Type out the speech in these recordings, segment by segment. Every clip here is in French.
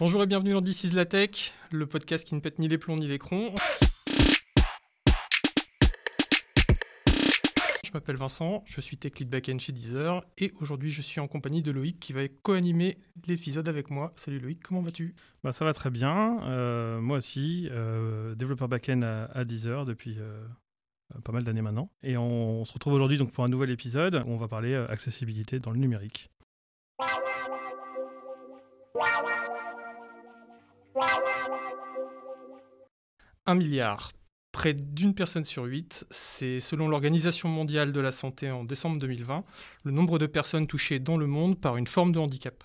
Bonjour et bienvenue dans This is la Tech, le podcast qui ne pète ni les plombs ni les crons. Je m'appelle Vincent, je suis Tech Lead Backend chez Deezer et aujourd'hui je suis en compagnie de Loïc qui va co-animer l'épisode avec moi. Salut Loïc, comment vas-tu? Bah, Ça va très bien, euh, moi aussi, euh, développeur backend à, à Deezer depuis euh, pas mal d'années maintenant. Et on, se retrouve aujourd'hui pour un nouvel épisode où on va parler accessibilité dans le numérique. Un milliard, près d'une personne sur huit, c'est selon l'Organisation mondiale de la santé en décembre 2020, le nombre de personnes touchées dans le monde par une forme de handicap.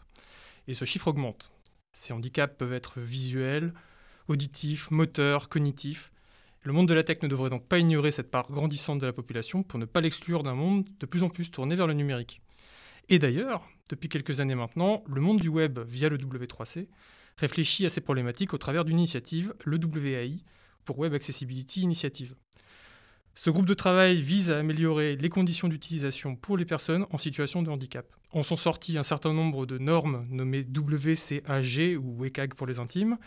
Et ce chiffre augmente. Ces handicaps peuvent être visuels, auditifs, moteurs, cognitifs. Le monde de la tech ne devrait donc pas ignorer cette part grandissante de la population pour ne pas l'exclure d'un monde de plus en plus tourné vers le numérique. Et d'ailleurs, depuis quelques années maintenant, le monde du web, via le W3C, réfléchit à ces problématiques au travers d'une initiative, le WAI, pour Web Accessibility Initiative. Ce groupe de travail vise à améliorer les conditions d'utilisation pour les personnes en situation de handicap. En sont sortis un certain nombre de normes nommées WCAG ou WCAG pour les intimes,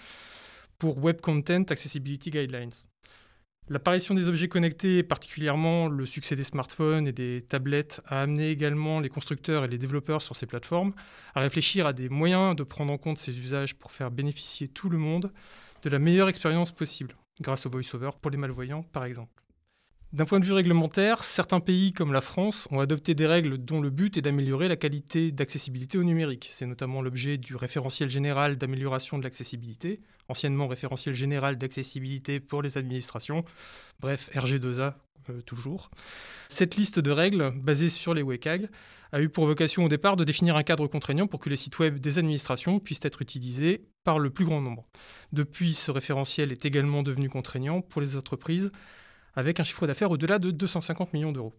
pour Web Content Accessibility Guidelines. L'apparition des objets connectés, particulièrement le succès des smartphones et des tablettes, a amené également les constructeurs et les développeurs sur ces plateformes à réfléchir à des moyens de prendre en compte ces usages pour faire bénéficier tout le monde de la meilleure expérience possible, grâce au voice-over pour les malvoyants par exemple. D'un point de vue réglementaire, certains pays comme la France ont adopté des règles dont le but est d'améliorer la qualité d'accessibilité au numérique. C'est notamment l'objet du référentiel général d'amélioration de l'accessibilité, anciennement référentiel général d'accessibilité pour les administrations, bref RG2A euh, toujours. Cette liste de règles, basée sur les WCAG, a eu pour vocation au départ de définir un cadre contraignant pour que les sites web des administrations puissent être utilisés par le plus grand nombre. Depuis, ce référentiel est également devenu contraignant pour les entreprises avec un chiffre d'affaires au-delà de 250 millions d'euros.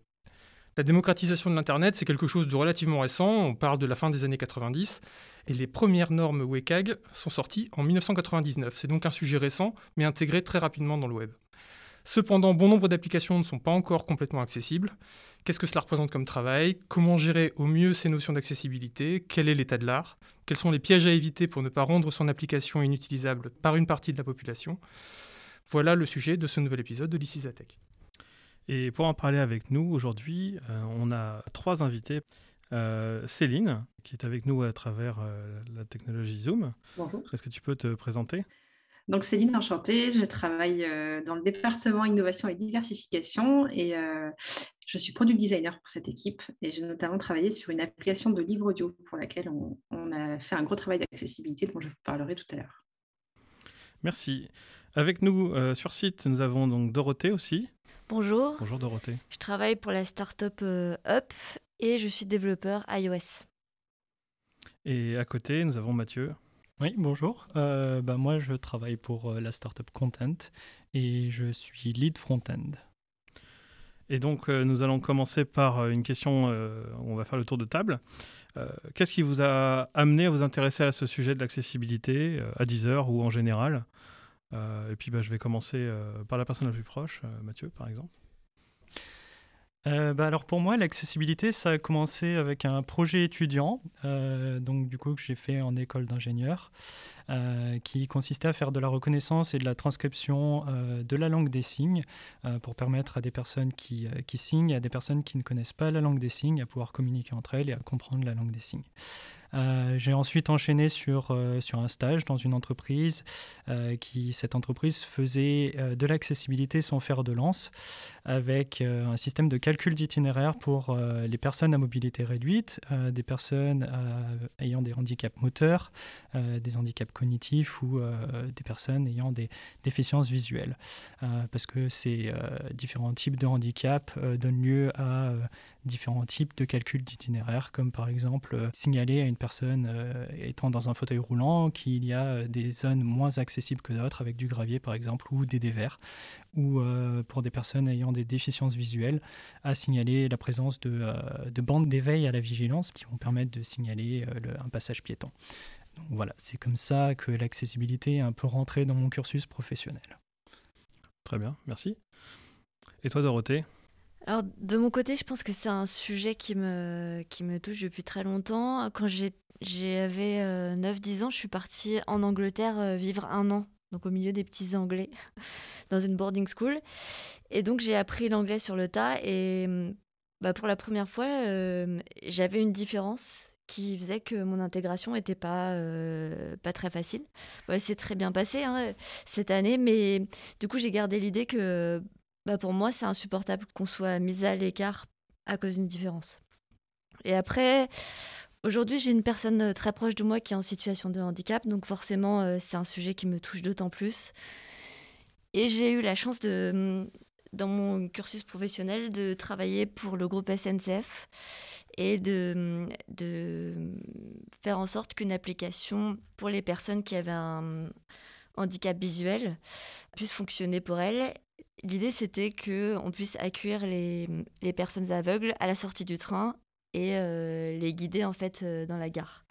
La démocratisation de l'Internet, c'est quelque chose de relativement récent, on parle de la fin des années 90, et les premières normes WCAG sont sorties en 1999. C'est donc un sujet récent, mais intégré très rapidement dans le web. Cependant, bon nombre d'applications ne sont pas encore complètement accessibles. Qu'est-ce que cela représente comme travail? Comment gérer au mieux ces notions d'accessibilité? Quel est l'état de l'art? Quels sont les pièges à éviter pour ne pas rendre son application inutilisable par une partie de la population? Voilà le sujet de ce nouvel épisode de l'ICISATEC. Et pour en parler avec nous aujourd'hui, euh, on a trois invités. Euh, Céline, qui est avec nous à travers euh, la technologie Zoom. Bonjour. Est-ce que tu peux te présenter? Donc Céline, enchantée, je travaille dans le département innovation et diversification et je suis product designer pour cette équipe et j'ai notamment travaillé sur une application de livre audio pour laquelle on, on a fait un gros travail d'accessibilité dont je vous parlerai tout à l'heure. Merci. Avec nous euh, sur site, nous avons donc Dorothée aussi. Bonjour. Bonjour Dorothée. Je travaille pour la startup euh, Up et je suis développeur iOS. Et à côté, nous avons Mathieu. Oui, bonjour. Euh, bah, moi, je travaille pour la startup Content et je suis lead front-end. Et donc, nous allons commencer par une question, on va faire le tour de table. Qu'est-ce qui vous a amené à vous intéresser à ce sujet de l'accessibilité, à Deezer ou en général? euh, et puis bah, je vais commencer euh, par la personne la plus proche, euh, Mathieu par exemple. bah alors pour moi, l'accessibilité, ça a commencé avec un projet étudiant, donc du coup que j'ai fait en école d'ingénieur, qui consistait à faire de la reconnaissance et de la transcription de la langue des signes pour permettre à des personnes qui, qui signent et à des personnes qui ne connaissent pas la langue des signes à pouvoir communiquer entre elles et à comprendre la langue des signes. Euh, j'ai ensuite enchaîné sur, euh, sur un stage dans une entreprise euh, qui, cette entreprise, faisait de l'accessibilité son fer de lance avec un système de calcul d'itinéraire pour les personnes à mobilité réduite, des personnes ayant des handicaps moteurs, des handicaps cognitifs ou des personnes ayant des déficiences visuelles. parce que ces différents types de handicaps donnent lieu à différents types de calculs d'itinéraire, comme par exemple signaler à une personne euh, étant dans un fauteuil roulant qu'il y a euh, des zones moins accessibles que d'autres, avec du gravier par exemple, ou des dévers, ou pour des personnes ayant des déficiences visuelles, à signaler la présence de, de bandes d'éveil à la vigilance qui vont permettre de signaler un passage piéton. Voilà, c'est comme ça que l'accessibilité est un peu rentrée dans mon cursus professionnel. Très bien, merci. Et toi Dorothée? Alors, de mon côté, je pense que c'est un sujet qui me, qui me touche depuis très longtemps. Quand j'avais 9-10 ans, je suis partie en Angleterre vivre un an, donc au milieu des petits Anglais, dans une boarding school. Et donc j'ai appris l'anglais sur le tas et mmh, bah, pour la première fois, j'avais une différence qui faisait que mon intégration n'était pas, pas très facile. c'est très bien passé hein, cette année, mais du coup j'ai gardé l'idée que bah, pour moi c'est insupportable qu'on soit mis à l'écart à cause d'une différence. Et après, aujourd'hui j'ai une personne très proche de moi qui est en situation de handicap, donc forcément c'est un sujet qui me touche d'autant plus. Et j'ai eu la chance de, mmh, dans mon cursus professionnel, de travailler pour le groupe SNCF et de, de faire en sorte qu'une application pour les personnes qui avaient un handicap visuel puisse fonctionner pour elles. L'idée, c'était qu'on puisse accueillir les, personnes aveugles à la sortie du train et euh, les guider en fait euh, dans la gare.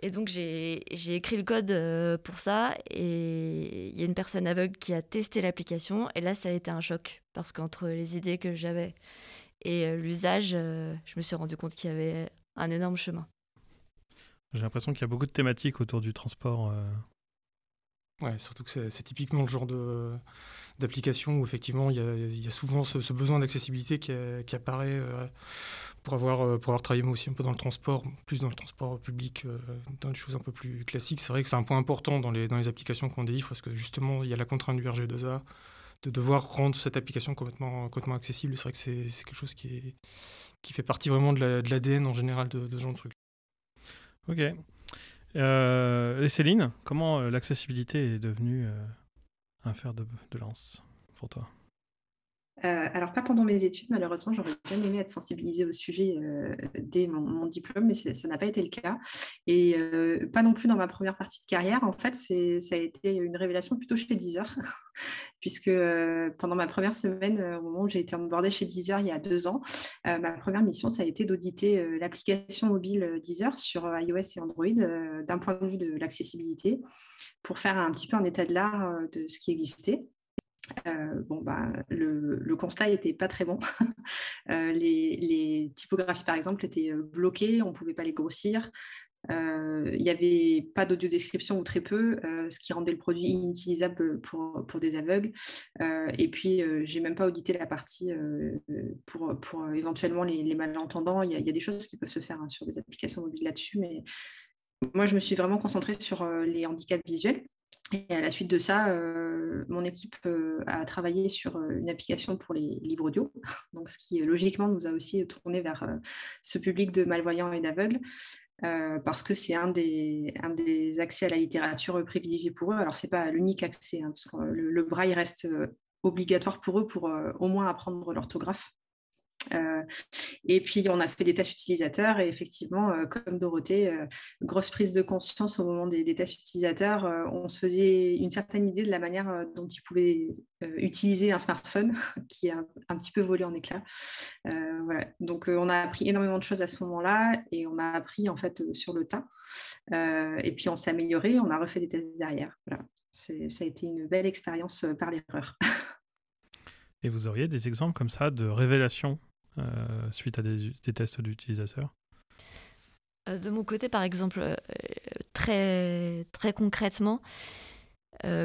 Et donc j'ai écrit le code euh, pour ça et il y a une personne aveugle qui a testé l'application et là ça a été un choc parce qu'entre les idées que j'avais et l'usage, je me suis rendu compte qu'il y avait un énorme chemin. J'ai l'impression qu'il y a beaucoup de thématiques autour du transport. Ouais, surtout que c'est typiquement le genre d'application où effectivement il y, a, souvent ce, besoin d'accessibilité qui, apparaît pour, avoir, pour avoir travaillé moi aussi un peu dans le transport, plus dans le transport public, dans des choses un peu plus classiques. C'est vrai que c'est un point important dans les, dans les applications qu'on délivre parce que justement il y a la contrainte du RG2A, de devoir rendre cette application complètement, complètement accessible. C'est vrai que c'est quelque chose qui, qui fait partie vraiment de l'ADN en général de, ce genre de truc. Ok. Euh, et Céline, comment euh, l'accessibilité est devenue euh, un fer de, de lance pour toi? Euh, alors, pas pendant mes études, malheureusement, j'aurais bien aimé être sensibilisée au sujet euh, dès mon, diplôme, mais ça n'a pas été le cas. Et euh, pas non plus dans ma première partie de carrière. En fait, ça a été une révélation plutôt chez Deezer, puisque pendant ma première semaine, au moment où j'ai été onboardée chez Deezer il y a deux ans, ma première mission, ça a été d'auditer l'application mobile Deezer sur iOS et Android d'un point de vue de l'accessibilité pour faire un petit peu un état de l'art de ce qui existait. Euh, bon, bah, le, constat n'était pas très bon. Euh, les, typographies, par exemple, étaient euh, bloquées, on ne pouvait pas les grossir. Il n'y avait pas d'audio-description ou très peu, ce qui rendait le produit inutilisable pour, pour des aveugles. et puis, j'ai même pas audité la partie pour, pour éventuellement les, malentendants. Il y, y, a des choses qui peuvent se faire hein, sur des applications mobiles là-dessus, mais moi, je me suis vraiment concentrée sur les handicaps visuels. Et à la suite de ça, euh, mon équipe euh, a travaillé sur euh, une application pour les livres audio, donc ce qui logiquement nous a aussi tourné vers ce public de malvoyants et d'aveugles, parce que c'est un des, accès à la littérature privilégiés pour eux. Alors ce n'est pas l'unique accès, hein, parce que le, braille reste obligatoire pour eux pour au moins apprendre l'orthographe. Euh, et puis, on a fait des tests utilisateurs et effectivement, euh, comme Dorothée, euh, grosse prise de conscience au moment des, tests utilisateurs. on se faisait une certaine idée de la manière dont ils pouvaient utiliser un smartphone qui est un, petit peu volé en éclats. Donc, on a appris énormément de choses à ce moment-là et on a appris en fait sur le tas. et puis, on s'est amélioré, on a refait des tests derrière. Voilà. Ça a été une belle expérience par l'erreur. Et vous auriez des exemples comme ça de révélations suite à des, tests d'utilisateurs euh, De mon côté, par exemple, euh, très, très concrètement,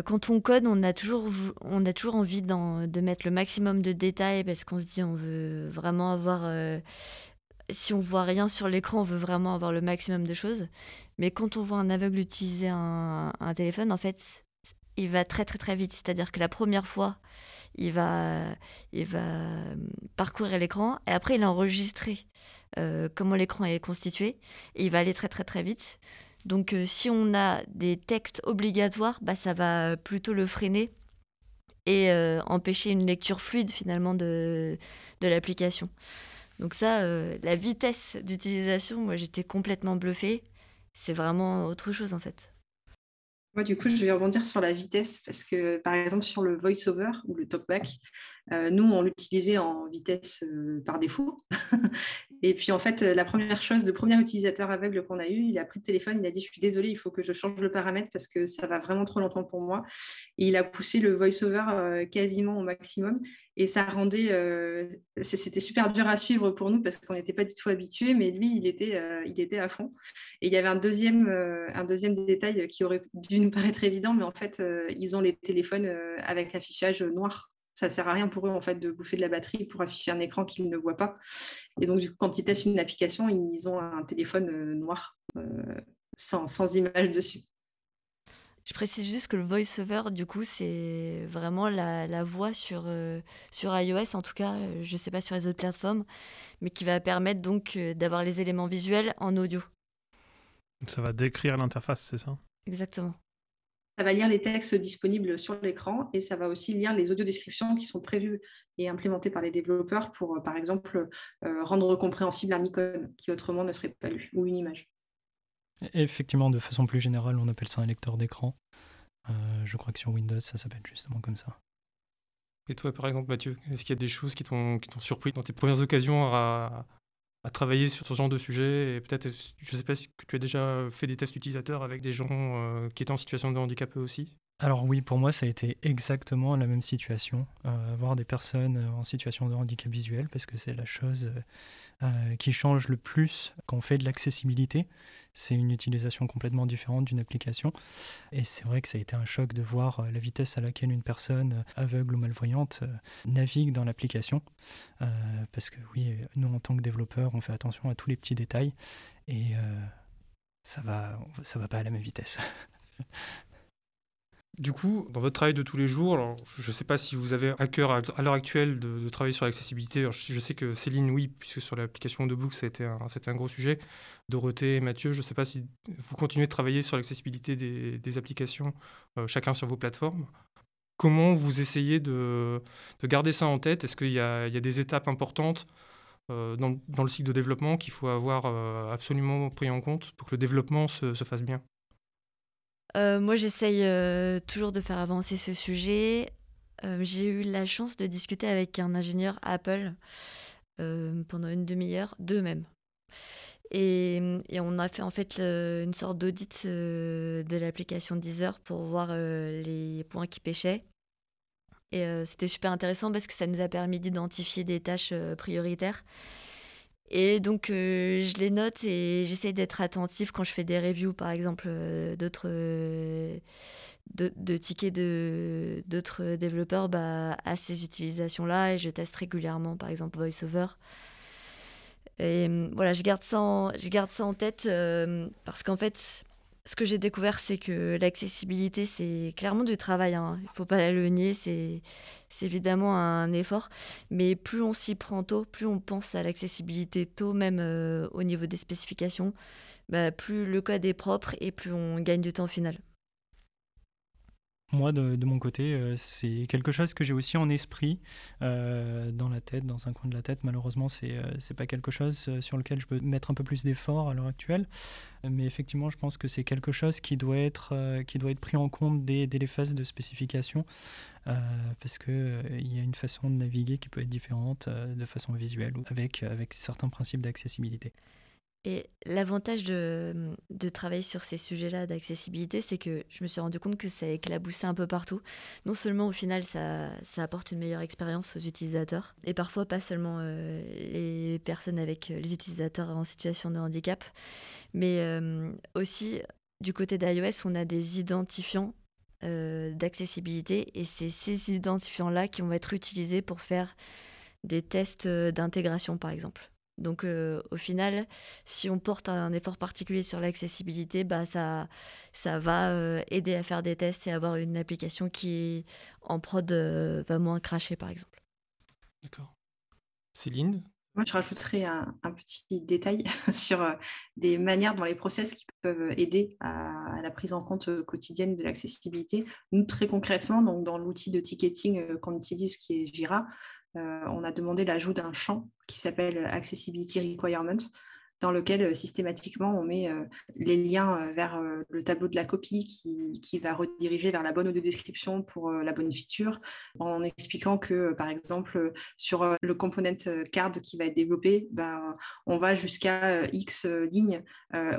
quand on code, on a toujours, on a toujours envie de mettre le maximum de détails parce qu'on se dit on veut vraiment avoir. si on voit rien sur l'écran, on veut vraiment avoir le maximum de choses. Mais quand on voit un aveugle utiliser un téléphone, en fait, il va très très très vite. C'est-à-dire que la première fois, il va, il va euh, parcourir l'écran et après il va enregistrer euh, comment l'écran est constitué et il va aller très très très vite. Donc euh, si on a des textes obligatoires, bah, ça va plutôt le freiner et empêcher une lecture fluide finalement de, de l'application. Donc ça, la vitesse d'utilisation, moi j'étais complètement bluffée. C'est vraiment autre chose en fait. Moi, du coup, je vais rebondir sur la vitesse parce que, par exemple, sur le voice-over ou le talkback, nous, on l'utilisait en vitesse par défaut. et puis, en fait, la première chose, le premier utilisateur aveugle qu'on a eu, il a pris le téléphone, il a dit Je suis désolé, il faut que je change le paramètre parce que ça va vraiment trop longtemps pour moi. Et il a poussé le voice-over quasiment au maximum. Et ça rendait, euh, c'était super dur à suivre pour nous parce qu'on n'était pas du tout habitués, mais lui, il était, euh, il était à fond. Et il y avait un deuxième, euh, un deuxième détail qui aurait dû nous paraître évident, mais en fait, ils ont les téléphones avec affichage noir. Ça ne sert à rien pour eux en fait de bouffer de la batterie pour afficher un écran qu'ils ne voient pas. Et donc, du coup, quand ils testent une application, ils ont un téléphone noir sans, sans image dessus. Je précise juste que le voice-over, du coup, c'est vraiment la, voix sur, euh, sur iOS, en tout cas, euh, je ne sais pas sur les autres plateformes, mais qui va permettre donc euh, d'avoir les éléments visuels en audio. Ça va décrire l'interface, c'est ça? Exactement. Ça va lire les textes disponibles sur l'écran et ça va aussi lire les audiodescriptions qui sont prévues et implémentées par les développeurs pour, par exemple, rendre compréhensible un icône qui autrement ne serait pas lu ou une image. Effectivement, de façon plus générale, on appelle ça un lecteur d'écran. Euh, je crois que sur Windows, ça s'appelle justement comme ça. Et toi, par exemple, Mathieu, est-ce qu'il y a des choses qui t'ont surpris dans tes premières occasions à, travailler sur ce genre de sujet Et peut-être, je ne sais pas si tu as déjà fait des tests utilisateurs avec des gens euh, qui étaient en situation de handicap aussi alors oui, pour moi, ça a été exactement la même situation. Euh, avoir des personnes en situation de handicap visuel, parce que c'est la chose euh, qui change le plus quand on fait de l'accessibilité. C'est une utilisation complètement différente d'une application. Et c'est vrai que ça a été un choc de voir euh, la vitesse à laquelle une personne euh, aveugle ou malvoyante navigue dans l'application. parce que oui, nous en tant que développeurs, on fait attention à tous les petits détails. Et ça va, ça va pas à la même vitesse. Du coup, dans votre travail de tous les jours, je ne sais pas si vous avez à cœur à, l'heure actuelle de, travailler sur l'accessibilité. Je, sais que Céline, oui, puisque sur l'application de Book, c'était un, un gros sujet. Dorothée Mathieu, je ne sais pas si vous continuez de travailler sur l'accessibilité des, applications, euh, chacun sur vos plateformes. Comment vous essayez de, garder ça en tête? Est-ce qu'il y, a des étapes importantes euh, dans, le cycle de développement qu'il faut avoir euh, absolument pris en compte pour que le développement se fasse bien? Euh, moi, j'essaye euh, toujours de faire avancer ce sujet. Euh, j'ai eu la chance de discuter avec un ingénieur Apple pendant une demi-heure, deux même. Et, et, on a fait en fait une sorte d'audit de l'application Deezer pour voir les points qui pêchaient. Et c'était super intéressant parce que ça nous a permis d'identifier des tâches prioritaires et donc, euh, je les note et j'essaie d'être attentif quand je fais des reviews, par exemple, euh, d'autres euh, de, tickets de, d'autres développeurs bah, à ces utilisations-là. Et je teste régulièrement, par exemple, VoiceOver. Et voilà, je garde ça je garde ça en tête parce qu'en fait, ce que j'ai découvert, c'est que l'accessibilité, c'est clairement du travail. Hein. Il ne faut pas le nier, c'est évidemment un effort. Mais plus on s'y prend tôt, plus on pense à l'accessibilité tôt, même euh, au niveau des spécifications, bah, plus le code est propre et plus on gagne du temps au final. Moi, de, mon côté, euh, c'est quelque chose que j'ai aussi en esprit, euh, dans la tête, dans un coin de la tête. Malheureusement, c'est n'est euh, pas quelque chose sur lequel je peux mettre un peu plus d'effort à l'heure actuelle. Mais effectivement, je pense que c'est quelque chose qui doit être, qui doit être pris en compte dès, les phases de spécification, parce qu'il y a une façon de naviguer qui peut être différente de façon visuelle, avec, avec certains principes d'accessibilité. Et l'avantage de, travailler sur ces sujets-là d'accessibilité, c'est que je me suis rendu compte que ça éclaboussait un peu partout. Non seulement au final, ça, ça apporte une meilleure expérience aux utilisateurs, et parfois pas seulement euh, les personnes avec euh, les utilisateurs en situation de handicap, mais euh, aussi du côté d'iOS, on a des identifiants d'accessibilité, et c'est ces identifiants-là qui vont être utilisés pour faire des tests d'intégration, par exemple. Donc euh, au final, si on porte un effort particulier sur l'accessibilité, bah, ça, ça va euh, aider à faire des tests et avoir une application qui en prod euh, va moins cracher par exemple. D'accord. Céline? Moi je rajouterais un, petit détail sur des manières dans les process qui peuvent aider à, la prise en compte quotidienne de l'accessibilité. Nous très concrètement, donc dans l'outil de ticketing qu'on utilise qui est Jira, on a demandé l'ajout d'un champ qui s'appelle Accessibility Requirements dans lequel systématiquement on met les liens vers le tableau de la copie qui, va rediriger vers la bonne audio-description pour la bonne feature, en expliquant que, par exemple, sur le component card qui va être développé, ben, on va jusqu'à X lignes.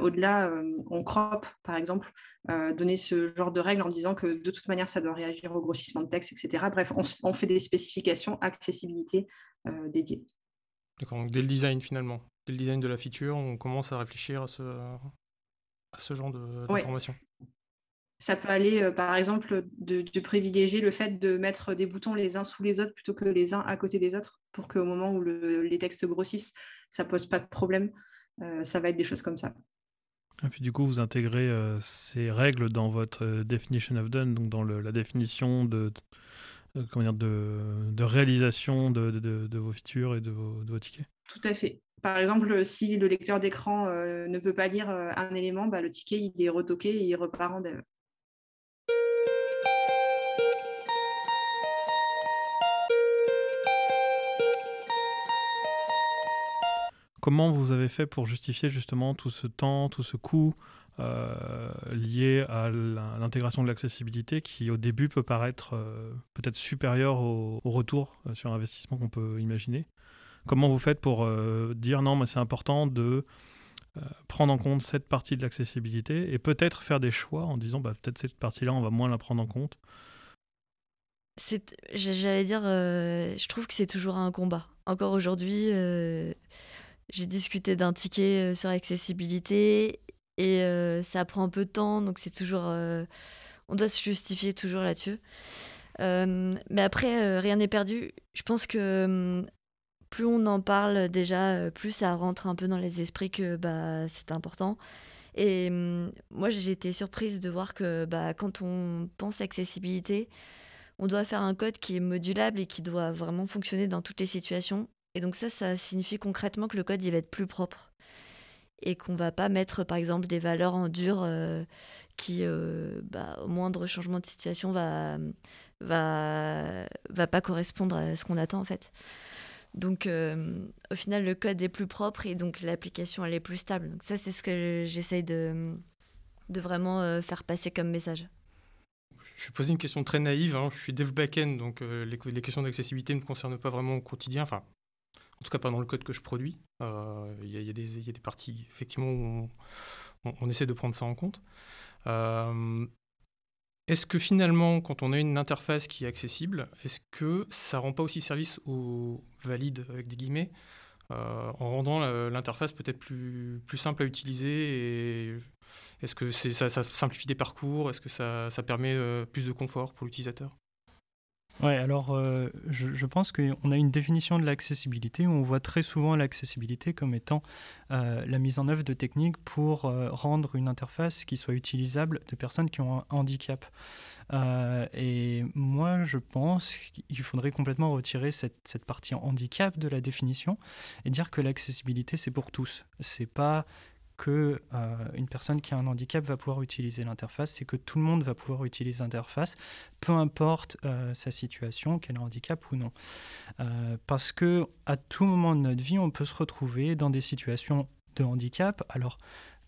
Au-delà, on crop, par exemple, euh, donner ce genre de règles en disant que de toute manière, ça doit réagir au grossissement de texte, etc. Bref, on, fait des spécifications accessibilité euh, dédiées. D'accord, donc dès le design finalement, dès le design de la feature, on commence à réfléchir à ce, à ce genre d'informations. Ça peut aller, euh, par exemple, de, privilégier le fait de mettre des boutons les uns sous les autres plutôt que les uns à côté des autres pour qu'au moment où les textes grossissent, ça pose pas de problème. ça va être des choses comme ça. Et puis du coup, vous intégrez euh, ces règles dans votre euh, definition of done, donc dans la définition de, comment dire, de, réalisation de, vos features et de vos, tickets. Tout à fait. Par exemple, si le lecteur d'écran euh, ne peut pas lire un élément, bah, le ticket il est retoqué et il repart en dev. Comment vous avez fait pour justifier justement tout ce temps, tout ce coût euh, lié à l'intégration de l'accessibilité qui au début peut paraître euh, peut-être supérieur au, retour euh, sur investissement qu'on peut imaginer? Comment vous faites pour dire non, mais c'est important de prendre en compte cette partie de l'accessibilité et peut-être faire des choix en disant bah, peut-être cette partie-là, on va moins la prendre en compte? J'allais dire, je trouve que c'est toujours un combat. Encore aujourd'hui, j'ai discuté d'un ticket euh, sur l'accessibilité et euh, ça prend un peu de temps, donc c'est toujours. Euh, on doit se justifier toujours là-dessus. mais après, rien n'est perdu. Je pense que hum, plus on en parle déjà, plus ça rentre un peu dans les esprits que bah, c'est important. Et hum, moi, j'ai été surprise de voir que bah, quand on pense accessibilité, on doit faire un code qui est modulable et qui doit vraiment fonctionner dans toutes les situations. Et donc ça, ça signifie concrètement que le code, il va être plus propre. Et qu'on va pas mettre, par exemple, des valeurs en dur euh, qui, euh, bah, au moindre changement de situation, va, va, va pas correspondre à ce qu'on attend, en fait. Donc, euh, au final, le code est plus propre et donc l'application, elle est plus stable. Donc ça, c'est ce que j'essaye de, vraiment faire passer comme message. Je vais poser une question très naïve. Hein. Je suis dev backend, donc les, les, questions d'accessibilité ne me concernent pas vraiment au quotidien. Enfin, en tout cas pas dans le code que je produis. Euh, il y, a des parties, effectivement, où on, essaie de prendre ça en compte. Euh, est-ce que finalement, quand on a une interface qui est accessible, est-ce que ça rend pas aussi service aux valides, avec des guillemets, euh, en rendant l'interface peut-être plus, simple à utiliser Est-ce que ça, simplifie des parcours? Est-ce que ça, ça permet plus de confort pour l'utilisateur? Ouais, alors euh, je, pense qu'on a une définition de l'accessibilité où on voit très souvent l'accessibilité comme étant euh, la mise en œuvre de techniques pour euh, rendre une interface qui soit utilisable de personnes qui ont un handicap. et moi, je pense qu'il faudrait complètement retirer cette, cette, partie handicap de la définition et dire que l'accessibilité, c'est pour tous. C'est pas que euh, une personne qui a un handicap va pouvoir utiliser l'interface, c'est que tout le monde va pouvoir utiliser l'interface, peu importe euh, sa situation, qu'elle ait un handicap ou non. Euh, parce que à tout moment de notre vie, on peut se retrouver dans des situations de handicap. Alors,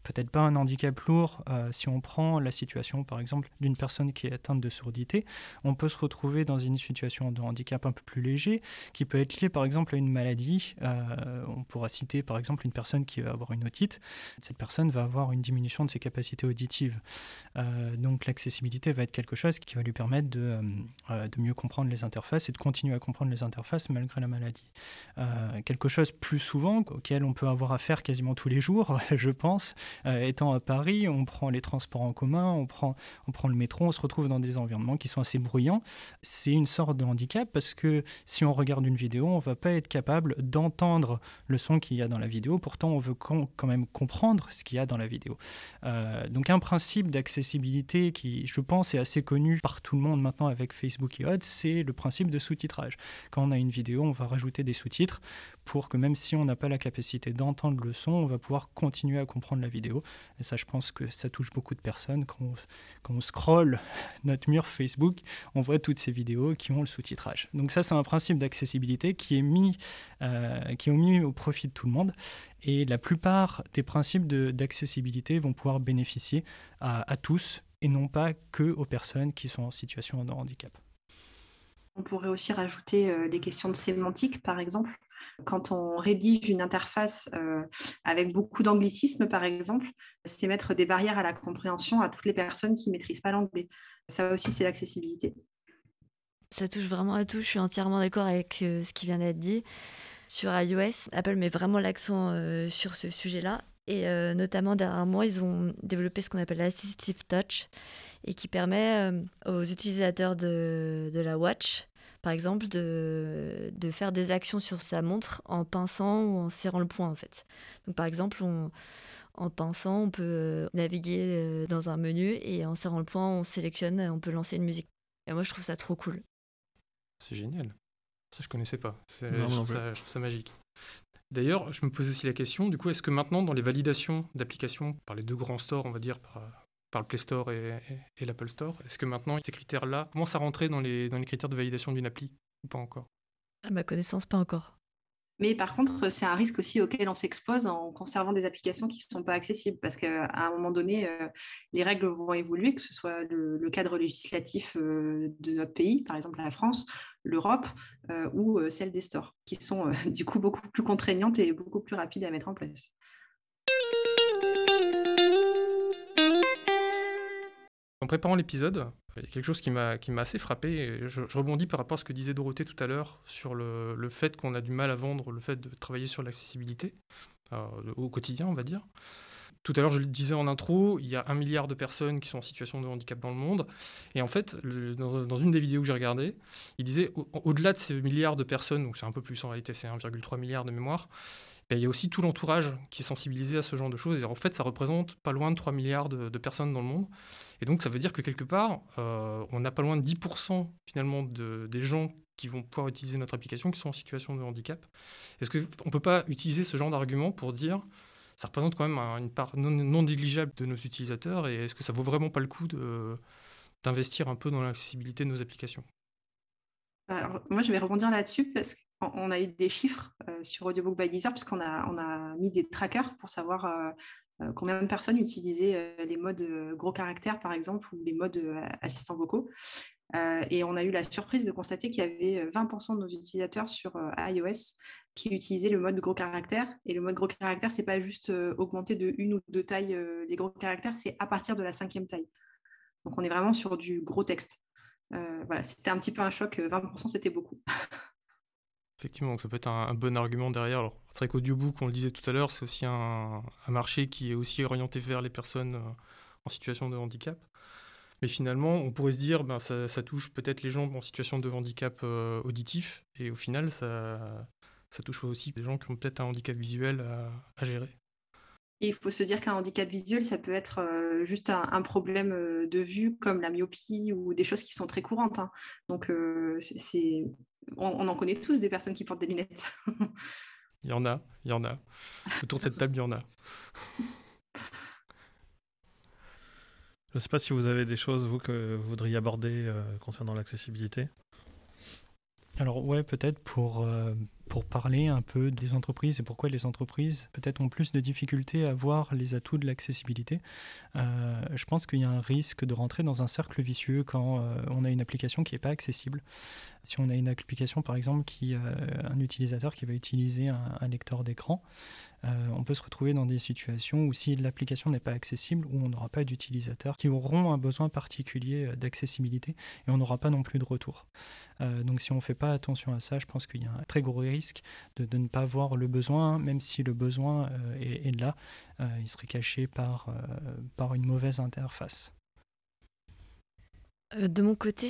peut-être pas un handicap lourd. Euh, si on prend la situation, par exemple, d'une personne qui est atteinte de surdité, on peut se retrouver dans une situation de handicap un peu plus léger, qui peut être lié, par exemple, à une maladie. Euh, on pourra citer, par exemple, une personne qui va avoir une otite. Cette personne va avoir une diminution de ses capacités auditives. Euh, donc, l'accessibilité va être quelque chose qui va lui permettre de, de, mieux comprendre les interfaces et de continuer à comprendre les interfaces malgré la maladie. quelque chose plus souvent, auquel on peut avoir affaire quasiment tous les jours, je pense, étant à Paris, on prend les transports en commun, on prend, on prend le métro, on se retrouve dans des environnements qui sont assez bruyants. C'est une sorte de handicap parce que si on regarde une vidéo, on va pas être capable d'entendre le son qu'il y a dans la vidéo. Pourtant, on veut quand même comprendre ce qu'il y a dans la vidéo. Euh, donc un principe d'accessibilité qui, je pense, est assez connu par tout le monde maintenant avec Facebook et autres, c'est le principe de sous-titrage. Quand on a une vidéo, on va rajouter des sous-titres pour que même si on n'a pas la capacité d'entendre le son, on va pouvoir continuer à comprendre la vidéo. Et ça, je pense que ça touche beaucoup de personnes. Quand on, quand scrolle notre mur Facebook, on voit toutes ces vidéos qui ont le sous-titrage. Donc ça, c'est un principe d'accessibilité qui est mis, euh, qui est au profit de tout le monde. Et la plupart des principes d'accessibilité vont pouvoir bénéficier à, à tous et non pas que aux personnes qui sont en situation de handicap. On pourrait aussi rajouter euh, les questions de sémantique, par exemple. Quand on rédige une interface euh, avec beaucoup d'anglicisme, par exemple, c'est mettre des barrières à la compréhension à toutes les personnes qui ne maîtrisent pas l'anglais. Ça aussi, c'est l'accessibilité. Ça touche vraiment à tout. Je suis entièrement d'accord avec euh, ce qui vient d'être dit. Sur iOS, Apple met vraiment l'accent sur ce sujet-là. Et notamment, dernièrement, ils ont développé ce qu'on appelle l'Assistive Touch et qui permet aux utilisateurs de, de la Watch par exemple, de, de, faire des actions sur sa montre en pinçant ou en serrant le poing, en fait. Donc, par exemple, en pinçant, on peut naviguer euh, dans un menu et en serrant le poing, on sélectionne, on peut lancer une musique. Et moi, je trouve ça trop cool. C'est génial. Ça, je connaissais pas. je, trouve ça, je trouve ça magique. D'ailleurs, je me pose aussi la question, du coup, est-ce que maintenant, dans les validations d'applications par les deux grands stores, on va dire, par, le Play Store et, l'Apple Store. Est-ce que maintenant, ces critères-là commencent à rentrer dans les critères de validation d'une appli ou pas encore? À ma connaissance, pas encore. Mais par contre, c'est un risque aussi auquel on s'expose en conservant des applications qui ne sont pas accessibles, parce qu'à un moment donné, euh, les règles vont évoluer, que ce soit le, cadre législatif euh, de notre pays, par exemple la France, l'Europe, euh, ou celle des stores, qui sont du coup beaucoup plus contraignantes et beaucoup plus rapides à mettre en place. En préparant l'épisode, il y a quelque chose qui m'a assez frappé. je, rebondis par rapport à ce que disait Dorothée tout à l'heure sur le, le fait qu'on a du mal à vendre le fait de travailler sur l'accessibilité euh, au quotidien, on va dire. Tout à l'heure, je le disais en intro, il y a un milliard de personnes qui sont en situation de handicap dans le monde. Et en fait, dans, une des vidéos que j'ai regardées, il disait au-delà de ces milliards de personnes, donc c'est un peu plus en réalité, c'est 1,3 milliard de mémoire, il y a aussi tout l'entourage qui est sensibilisé à ce genre de choses. En fait, ça représente pas loin de 3 milliards de, personnes dans le monde. Et donc, ça veut dire que quelque part, euh, on n'a pas loin de 10% finalement de, des gens qui vont pouvoir utiliser notre application qui sont en situation de handicap. Est-ce qu'on ne peut pas utiliser ce genre d'argument pour dire ça représente quand même une part non, négligeable de nos utilisateurs et est-ce que ça vaut vraiment pas le coup d'investir un peu dans l'accessibilité de nos applications? Alors, moi, je vais rebondir là-dessus parce qu'on a eu des chiffres euh, sur Audiobook by Deezer, puisqu'on a, on a mis des trackers pour savoir euh, euh, combien de personnes utilisaient les modes gros caractères, par exemple, ou les modes assistants vocaux. et on a eu la surprise de constater qu'il y avait 20% de nos utilisateurs sur iOS qui utilisaient le mode gros caractères. Et le mode gros caractères, c'est pas juste augmenter de une ou deux tailles les gros caractères, c'est à partir de la cinquième taille. Donc on est vraiment sur du gros texte. Voilà, c'était un petit peu un choc. 20%, euh, c'était beaucoup. Effectivement, ça peut être un, bon argument derrière. Alors, c'est vrai qu'audiobook, on le disait tout à l'heure, c'est aussi un, marché qui est aussi orienté vers les personnes euh, en situation de handicap. Mais finalement, on pourrait se dire, ben, ça, touche peut-être les gens en situation de handicap auditif, et au final, ça, touche aussi des gens qui ont peut-être un handicap visuel à gérer il faut se dire qu'un handicap visuel, ça peut être euh, juste un, problème euh, de vue comme la myopie ou des choses qui sont très courantes. Hein. Donc, euh, c'est, on, en connaît tous des personnes qui portent des lunettes. il y en a, il y en a. Autour de cette table, il y en a. Je ne sais pas si vous avez des choses, vous, que vous voudriez aborder concernant l'accessibilité. Alors ouais, peut-être pour, pour parler un peu des entreprises et pourquoi les entreprises peut-être ont plus de difficultés à voir les atouts de l'accessibilité. Euh, je pense qu'il y a un risque de rentrer dans un cercle vicieux quand euh, on a une application qui n'est pas accessible. Si on a une application par exemple qui euh, un utilisateur qui va utiliser un lecteur d'écran, euh, on peut se retrouver dans des situations où si l'application n'est pas accessible, où on n'aura pas d'utilisateurs qui auront un besoin particulier euh, d'accessibilité et on n'aura pas non plus de retour. Euh, donc si on ne fait pas attention à ça, je pense qu'il y a un très gros risque de, ne pas voir le besoin, même si le besoin est, là, il serait caché par, une mauvaise interface. De mon côté,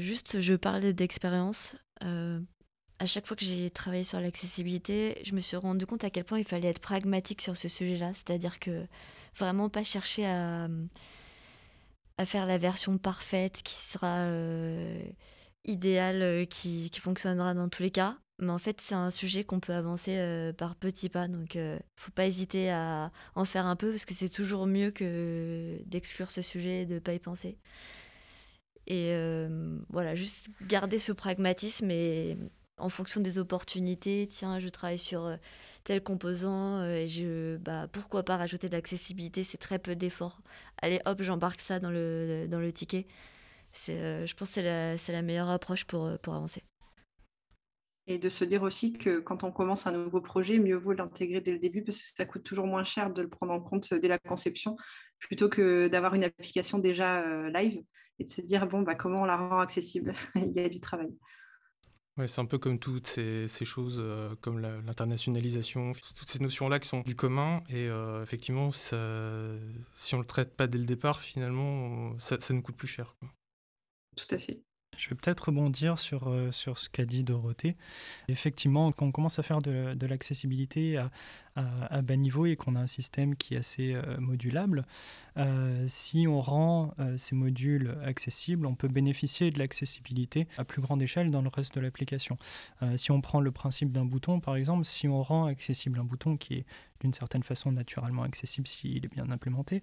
juste, je parlais d'expérience à chaque fois que j'ai travaillé sur l'accessibilité, je me suis rendu compte à quel point il fallait être pragmatique sur ce sujet-là. C'est-à-dire que vraiment pas chercher à, à faire la version parfaite qui sera euh, idéale, euh, qui, qui, fonctionnera dans tous les cas. Mais en fait, c'est un sujet qu'on peut avancer par petits pas. Donc, il ne faut pas hésiter à en faire un peu parce que c'est toujours mieux que d'exclure ce sujet et de pas y penser. Et voilà, juste garder ce pragmatisme et en fonction des opportunités, tiens, je travaille sur tel composant et je, bah, pourquoi pas rajouter de l'accessibilité, c'est très peu d'efforts. Allez, hop, j'embarque ça dans le, dans le ticket. C'est, je pense que c'est la, meilleure approche pour, pour avancer. Et de se dire aussi que quand on commence un nouveau projet, mieux vaut l'intégrer dès le début parce que ça coûte toujours moins cher de le prendre en compte dès la conception plutôt que d'avoir une application déjà live et de se dire bon, bah, comment on la rend accessible? Il y a du travail. Ouais, c'est un peu comme toutes ces, ces choses, euh, comme l'internationalisation, toutes ces notions-là qui sont du commun. Et euh, effectivement, ça, si on ne le traite pas dès le départ, finalement, ça, ça nous coûte plus cher. Quoi. Tout à fait. Je vais peut-être rebondir sur, euh, sur ce qu'a dit Dorothée. Effectivement, quand on commence à faire de, de l'accessibilité à, à, bas niveau et qu'on a un système qui est assez euh, modulable, euh, si on rend euh, ces modules accessibles, on peut bénéficier de l'accessibilité à plus grande échelle dans le reste de l'application. si on prend le principe d'un bouton, par exemple, si on rend accessible un bouton qui est d'une certaine façon naturellement accessible s'il est bien implémenté,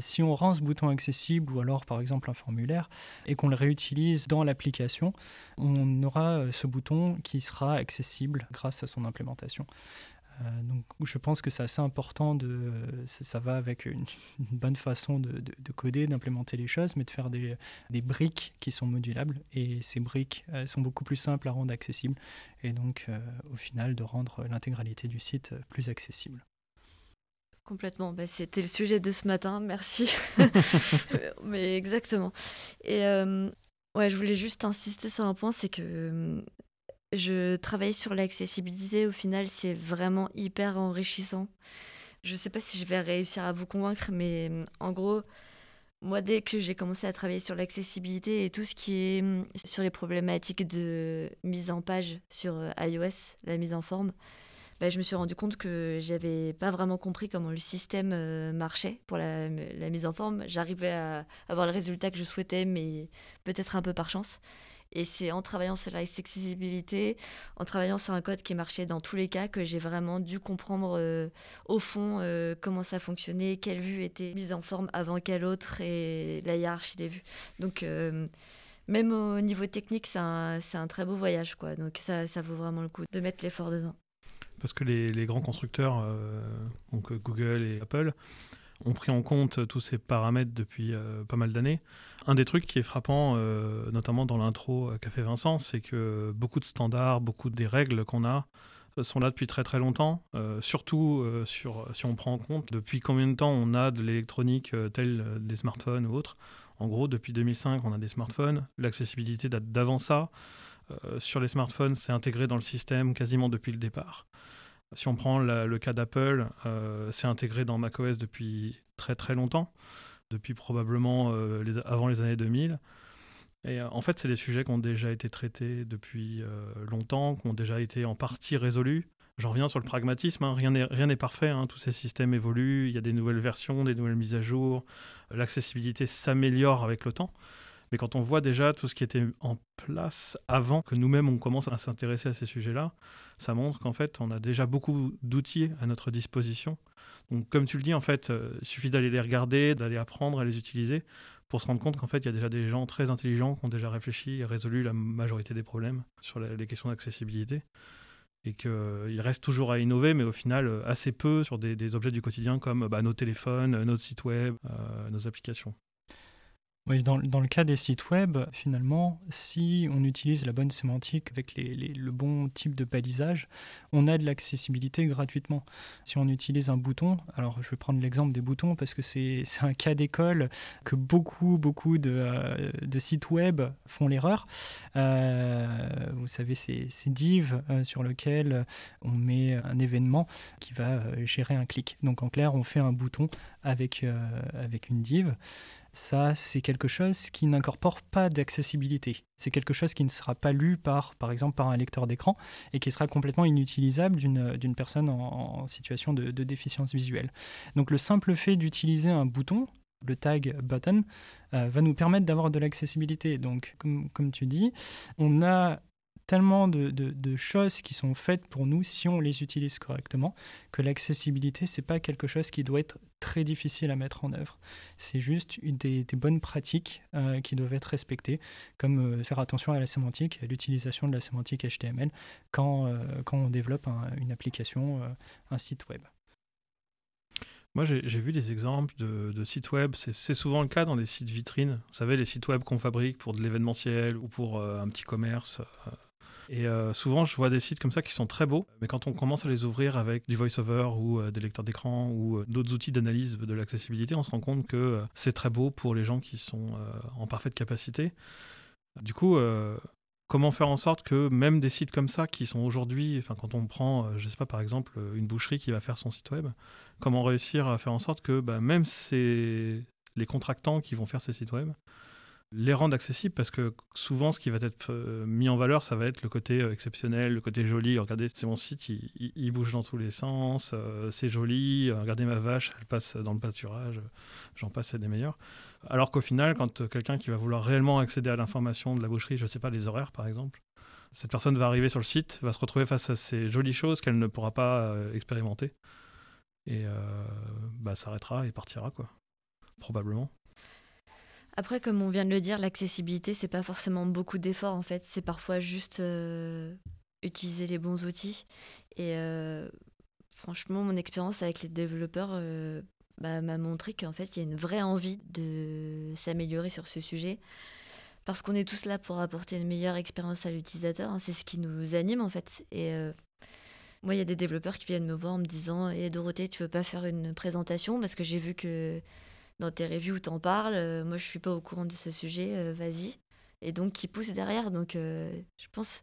si on rend ce bouton accessible ou alors par exemple un formulaire et qu'on le réutilise dans l'application, on aura ce bouton qui sera accessible grâce à son implémentation. Euh, donc, je pense que c'est assez important de. Ça, va avec une, bonne façon de, coder, d'implémenter les choses, mais de faire des, briques qui sont modulables. Et ces briques sont beaucoup plus simples à rendre accessibles. Et donc, euh, au final, de rendre l'intégralité du site plus accessible. Complètement. Bah, C'était le sujet de ce matin. Merci. mais exactement. Et. Euh, ouais, je voulais juste insister sur un point, c'est que je travaille sur l'accessibilité. Au final, c'est vraiment hyper enrichissant. Je ne sais pas si je vais réussir à vous convaincre, mais mm, en gros, moi, dès que j'ai commencé à travailler sur l'accessibilité et tout ce qui est mm, sur les problématiques de mise en page sur euh, iOS, la mise en forme, bah, je me suis rendu compte que j'avais pas vraiment compris comment le système euh, marchait pour la, la mise en forme. J'arrivais à avoir le résultat que je souhaitais, mais peut-être un peu par chance. Et c'est en travaillant sur l'accessibilité, en travaillant sur un code qui marchait dans tous les cas, que j'ai vraiment dû comprendre euh, au fond euh, comment ça fonctionnait, quelle vue était mise en forme avant quelle autre et la hiérarchie des vues. Donc, euh, même au niveau technique, c'est un, très beau voyage. Quoi. Donc, ça, ça vaut vraiment le coup de mettre l'effort dedans. Parce que les, les grands constructeurs, donc Google et Apple, ont pris en compte tous ces paramètres depuis euh, pas mal d'années. Un des trucs qui est frappant, euh, notamment dans l'intro qu'a fait Vincent, c'est que beaucoup de standards, beaucoup des règles qu'on a euh, sont là depuis très très longtemps, surtout sur, si on prend en compte depuis combien de temps on a de l'électronique telle des smartphones ou autres. En gros, depuis 2005, on a des smartphones. L'accessibilité date d'avant ça. sur les smartphones, c'est intégré dans le système quasiment depuis le départ. Si on prend le cas d'Apple, euh, c'est intégré dans macOS depuis très très longtemps, depuis probablement euh, avant les années 2000. Et euh, en fait, c'est des sujets qui ont déjà été traités depuis longtemps, qui ont déjà été en partie résolus. J'en reviens sur le pragmatisme, hein. rien n'est parfait, hein. tous ces systèmes évoluent, il y a des nouvelles versions, des nouvelles mises à jour, l'accessibilité s'améliore avec le temps. Mais quand on voit déjà tout ce qui était en place avant que nous-mêmes on commence à s'intéresser à ces sujets-là, ça montre qu'en fait on a déjà beaucoup d'outils à notre disposition. Donc comme tu le dis, en fait, euh, il suffit d'aller les regarder, d'aller apprendre à les utiliser pour se rendre compte qu'en fait il y a déjà des gens très intelligents qui ont déjà réfléchi et résolu la majorité des problèmes sur les questions d'accessibilité et qu'il reste toujours à innover, mais au final euh, assez peu sur des, objets du quotidien comme bah, nos téléphones, nos sites web, euh, nos applications. Dans, le cas des sites web, finalement, si on utilise la bonne sémantique avec le bon type de balisage, on a de l'accessibilité gratuitement. Si on utilise un bouton, alors je vais prendre l'exemple des boutons parce que c'est un cas d'école que beaucoup, beaucoup de, euh, sites web font l'erreur. Euh, vous savez, c'est div euh, sur lequel on met un événement qui va gérer un clic. Donc en clair, on fait un bouton avec, avec une div ça, c'est quelque chose qui n'incorpore pas d'accessibilité. C'est quelque chose qui ne sera pas lu par, par exemple, par un lecteur d'écran et qui sera complètement inutilisable d'une personne en, situation de, déficience visuelle. Donc le simple fait d'utiliser un bouton, le tag button, euh, va nous permettre d'avoir de l'accessibilité. Donc, comme, comme tu dis, on a tellement de, choses qui sont faites pour nous si on les utilise correctement que l'accessibilité, c'est pas quelque chose qui doit être très difficile à mettre en œuvre. C'est juste des, bonnes pratiques euh, qui doivent être respectées, comme euh, faire attention à la sémantique, à l'utilisation de la sémantique HTML quand, euh, quand on développe une application, un site web. Moi, j'ai vu des exemples de, sites web. C'est souvent le cas dans les sites vitrines. Vous savez, les sites web qu'on fabrique pour de l'événementiel ou pour un petit commerce. Et euh, souvent, je vois des sites comme ça qui sont très beaux, mais quand on commence à les ouvrir avec du voice-over ou euh, des lecteurs d'écran ou euh, d'autres outils d'analyse de l'accessibilité, on se rend compte que c'est très beau pour les gens qui sont en parfaite capacité. Du coup, comment faire en sorte que même des sites comme ça qui sont aujourd'hui, enfin quand on prend, je sais pas par exemple une boucherie qui va faire son site web, comment réussir à faire en sorte que bah, même c'est les contractants qui vont faire ces sites web les rendre accessibles parce que souvent ce qui va être euh, mis en valeur ça va être le côté euh, exceptionnel, le côté joli. Regardez, c'est mon site, il, bouge dans tous les sens, euh, c'est joli. Regardez ma vache, elle passe dans le pâturage, j'en passe, c'est des meilleurs. Alors qu'au final, quand quelqu'un qui va vouloir réellement accéder à l'information de la boucherie, je ne sais pas, les horaires par exemple, cette personne va arriver sur le site, va se retrouver face à ces jolies choses qu'elle ne pourra pas expérimenter. Et bah, s'arrêtera et partira, quoi. Probablement. Après, comme on vient de le dire, l'accessibilité, c'est pas forcément beaucoup d'efforts en fait. C'est parfois juste euh, utiliser les bons outils. Et euh, franchement, mon expérience avec les développeurs euh, bah, m'a montré qu'en fait, il y a une vraie envie de s'améliorer sur ce sujet. Parce qu'on est tous là pour apporter une meilleure expérience à l'utilisateur. Hein. c'est ce qui nous anime en fait. Et moi, il y a des développeurs qui viennent me voir en me disant Et «Eh, Dorothée, tu veux pas faire une présentation? Parce que j'ai vu que dans tes reviews, t'en parles. Euh, moi, je suis pas au courant de ce sujet. Euh, vas-y. Et donc, qui pousse derrière. Donc, euh, je pense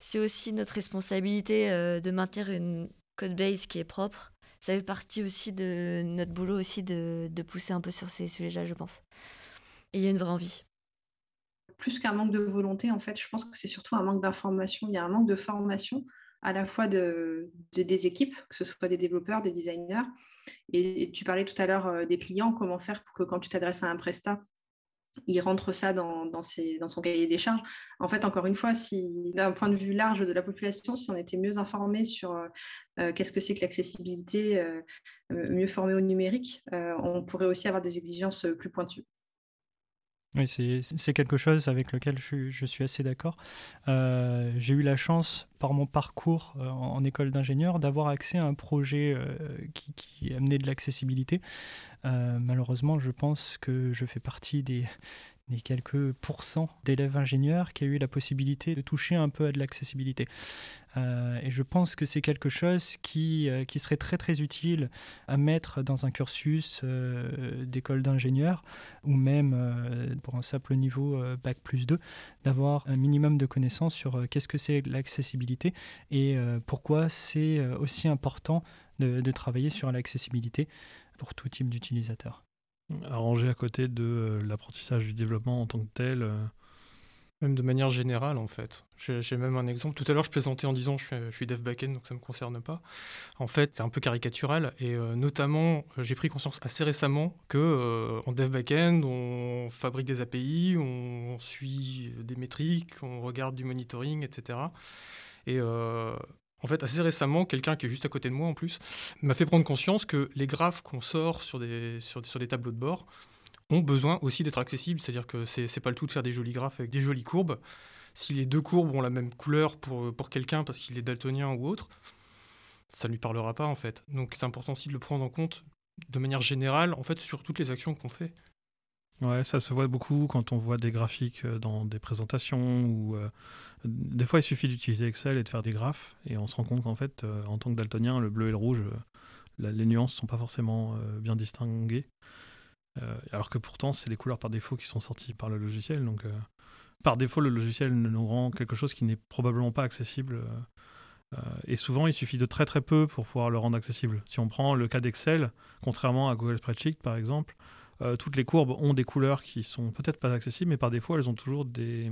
c'est aussi notre responsabilité de maintenir une code base qui est propre. Ça fait partie aussi de notre boulot aussi de, de pousser un peu sur ces sujets-là, je pense. Et il y a une vraie envie plus qu'un manque de volonté, en fait, je pense que c'est surtout un manque d'information. Il y a un manque de formation à la fois de, des équipes, que ce soit des développeurs, des designers. Et, tu parlais tout à l'heure euh, des clients, comment faire pour que quand tu t'adresses à un prestat, il rentre ça dans, dans, dans, son cahier des charges. En fait, encore une fois, si d'un point de vue large de la population, si on était mieux informé sur euh, euh, qu'est-ce que c'est que l'accessibilité, mieux formé au numérique, on pourrait aussi avoir des exigences plus pointues. Oui, c'est quelque chose avec lequel je, suis assez d'accord. Euh, j'ai eu la chance, par mon parcours euh, en, école d'ingénieur, d'avoir accès à un projet euh, qui, qui, amenait de l'accessibilité. malheureusement, je pense que je fais partie des, des quelques pourcents d'élèves ingénieurs qui a eu la possibilité de toucher un peu à de l'accessibilité. Euh, et je pense que c'est quelque chose qui, euh, qui serait très très utile à mettre dans un cursus euh, d'école d'ingénieur ou même pour un simple niveau Bac plus 2, d'avoir un minimum de connaissances sur qu'est-ce que c'est l'accessibilité et pourquoi c'est aussi important de, de travailler sur l'accessibilité pour tout type d'utilisateur arranger à côté de euh, l'apprentissage du développement en tant que tel. Euh. Même de manière générale, en fait. J'ai même un exemple. Tout à l'heure, je plaisantais en disant je suis, je suis dev backend, donc ça ne me concerne pas. En fait, c'est un peu caricatural. Et euh, notamment, j'ai pris conscience assez récemment que en dev backend, on fabrique des API, on suit des métriques, on regarde du monitoring, etc. Et en fait, assez récemment, quelqu'un qui est juste à côté de moi en plus, m'a fait prendre conscience que les graphes qu'on sort sur des, tableaux de bord ont besoin aussi d'être accessibles. C'est-à-dire que c'est, n'est pas le tout de faire des jolis graphes avec des jolies courbes. Si les deux courbes ont la même couleur pour, pour quelqu'un parce qu'il est daltonien ou autre, ça ne lui parlera pas en fait. Donc c'est important aussi de le prendre en compte de manière générale, en fait, sur toutes les actions qu'on fait. Ouais, ça se voit beaucoup quand on voit des graphiques euh, dans des présentations ou euh, des fois il suffit d'utiliser Excel et de faire des graphes et on se rend compte qu'en fait euh, en tant que daltonien le bleu et le rouge les nuances sont pas forcément bien distinguées alors que pourtant c'est les couleurs par défaut qui sont sorties par le logiciel donc par défaut le logiciel nous rend quelque chose qui n'est probablement pas accessible et souvent, il suffit de très très peu pour pouvoir le rendre accessible. Si on prend le cas d'Excel, contrairement à Google Spreadsheet par exemple, euh, toutes les courbes ont des couleurs qui sont peut-être pas accessibles, mais par défaut, elles ont toujours des,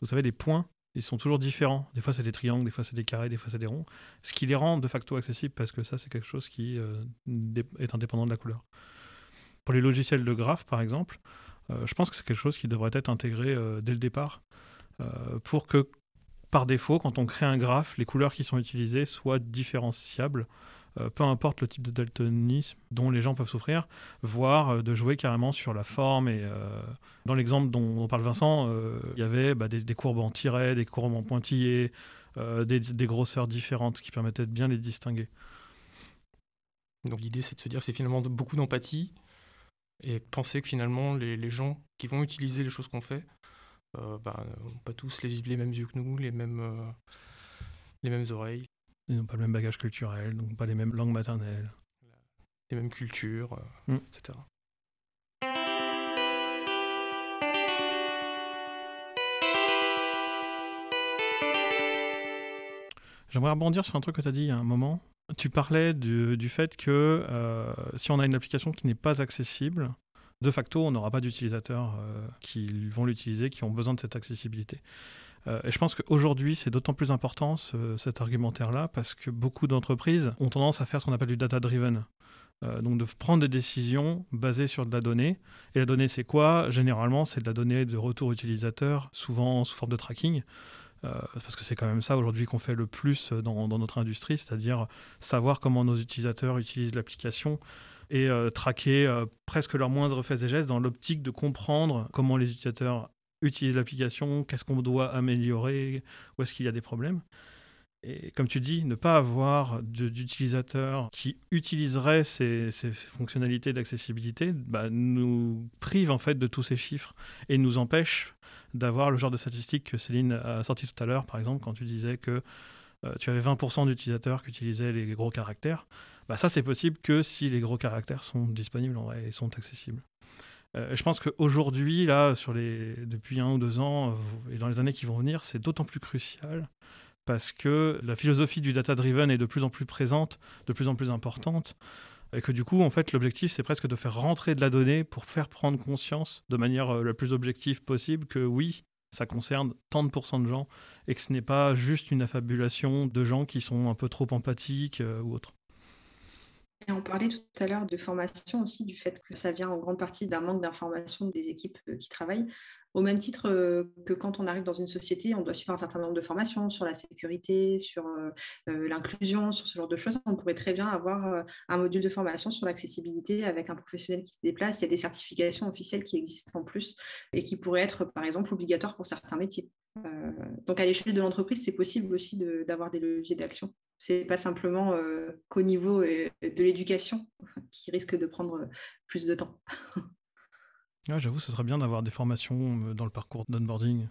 vous savez, des points. Ils sont toujours différents. Des fois, c'est des triangles, des fois, c'est des carrés, des fois, c'est des ronds. Ce qui les rend de facto accessibles parce que ça, c'est quelque chose qui euh, est indépendant de la couleur. Pour les logiciels de graphes, par exemple, euh, je pense que c'est quelque chose qui devrait être intégré dès le départ pour que par défaut, quand on crée un graphe, les couleurs qui sont utilisées soient différenciables, peu importe le type de daltonisme dont les gens peuvent souffrir, voire euh, de jouer carrément sur la forme. Et dans l'exemple dont, parle Vincent, il y avait bah, des, courbes en tiret, des courbes en pointillés, des, grosseurs différentes qui permettaient de bien les distinguer. Donc l'idée, c'est de se dire que c'est finalement beaucoup d'empathie et penser que finalement les, gens qui vont utiliser les choses qu'on fait euh, bah, pas tous les, les, mêmes yeux que nous, les mêmes, euh, les mêmes oreilles. Ils n'ont pas le même bagage culturel, donc pas les mêmes langues maternelles. Les mêmes cultures, euh, mm. etc. J'aimerais rebondir sur un truc que tu as dit il y a un moment. Tu parlais du, fait que euh, si on a une application qui n'est pas accessible, de facto, on n'aura pas d'utilisateurs euh, qui vont l'utiliser, qui ont besoin de cette accessibilité. Euh, et je pense qu'aujourd'hui, c'est d'autant plus important cet argumentaire-là parce que beaucoup d'entreprises ont tendance à faire ce qu'on appelle du data-driven. donc de prendre des décisions basées sur de la donnée. Et la donnée, c'est quoi? Généralement, c'est de la donnée de retour utilisateur, souvent sous forme de tracking. Euh, parce que c'est quand même ça aujourd'hui qu'on fait le plus dans, notre industrie, c'est-à-dire savoir comment nos utilisateurs utilisent l'application et euh, traquer euh, presque leurs moindres faits et gestes dans l'optique de comprendre comment les utilisateurs utilisent l'application, qu'est-ce qu'on doit améliorer, où est-ce qu'il y a des problèmes. Et comme tu dis, ne pas avoir d'utilisateurs qui utiliseraient ces, fonctionnalités d'accessibilité bah, nous prive en fait de tous ces chiffres et nous empêche d'avoir le genre de statistiques que Céline a sorti tout à l'heure, par exemple, quand tu disais que euh, tu avais 20% d'utilisateurs qui utilisaient les gros caractères. Bah, ça, c'est possible que si les gros caractères sont disponibles et sont accessibles. Euh, je pense qu'aujourd'hui, là, sur les, depuis un ou deux ans euh, et dans les années qui vont venir, c'est d'autant plus crucial parce que la philosophie du data-driven est de plus en plus présente, de plus en plus importante. Et que du coup, en fait, l'objectif, c'est presque de faire rentrer de la donnée pour faire prendre conscience de manière euh, la plus objective possible que oui, ça concerne tant de pourcents de gens et que ce n'est pas juste une affabulation de gens qui sont un peu trop empathiques ou autre. On parlait tout à l'heure de formation aussi, du fait que ça vient en grande partie d'un manque d'information des équipes euh, qui travaillent. Au même titre euh, que quand on arrive dans une société, on doit suivre un certain nombre de formations sur la sécurité, sur euh, l'inclusion, sur ce genre de choses. On pourrait très bien avoir un module de formation sur l'accessibilité avec un professionnel qui se déplace. Il y a des certifications officielles qui existent en plus et qui pourraient être, par exemple, obligatoires pour certains métiers. donc, à l'échelle de l'entreprise, c'est possible aussi d'avoir des leviers d'action. C'est pas simplement qu'au niveau de l'éducation qui risque de prendre plus de temps. J'avoue, ce serait bien d'avoir des formations euh, dans le parcours d'onboarding.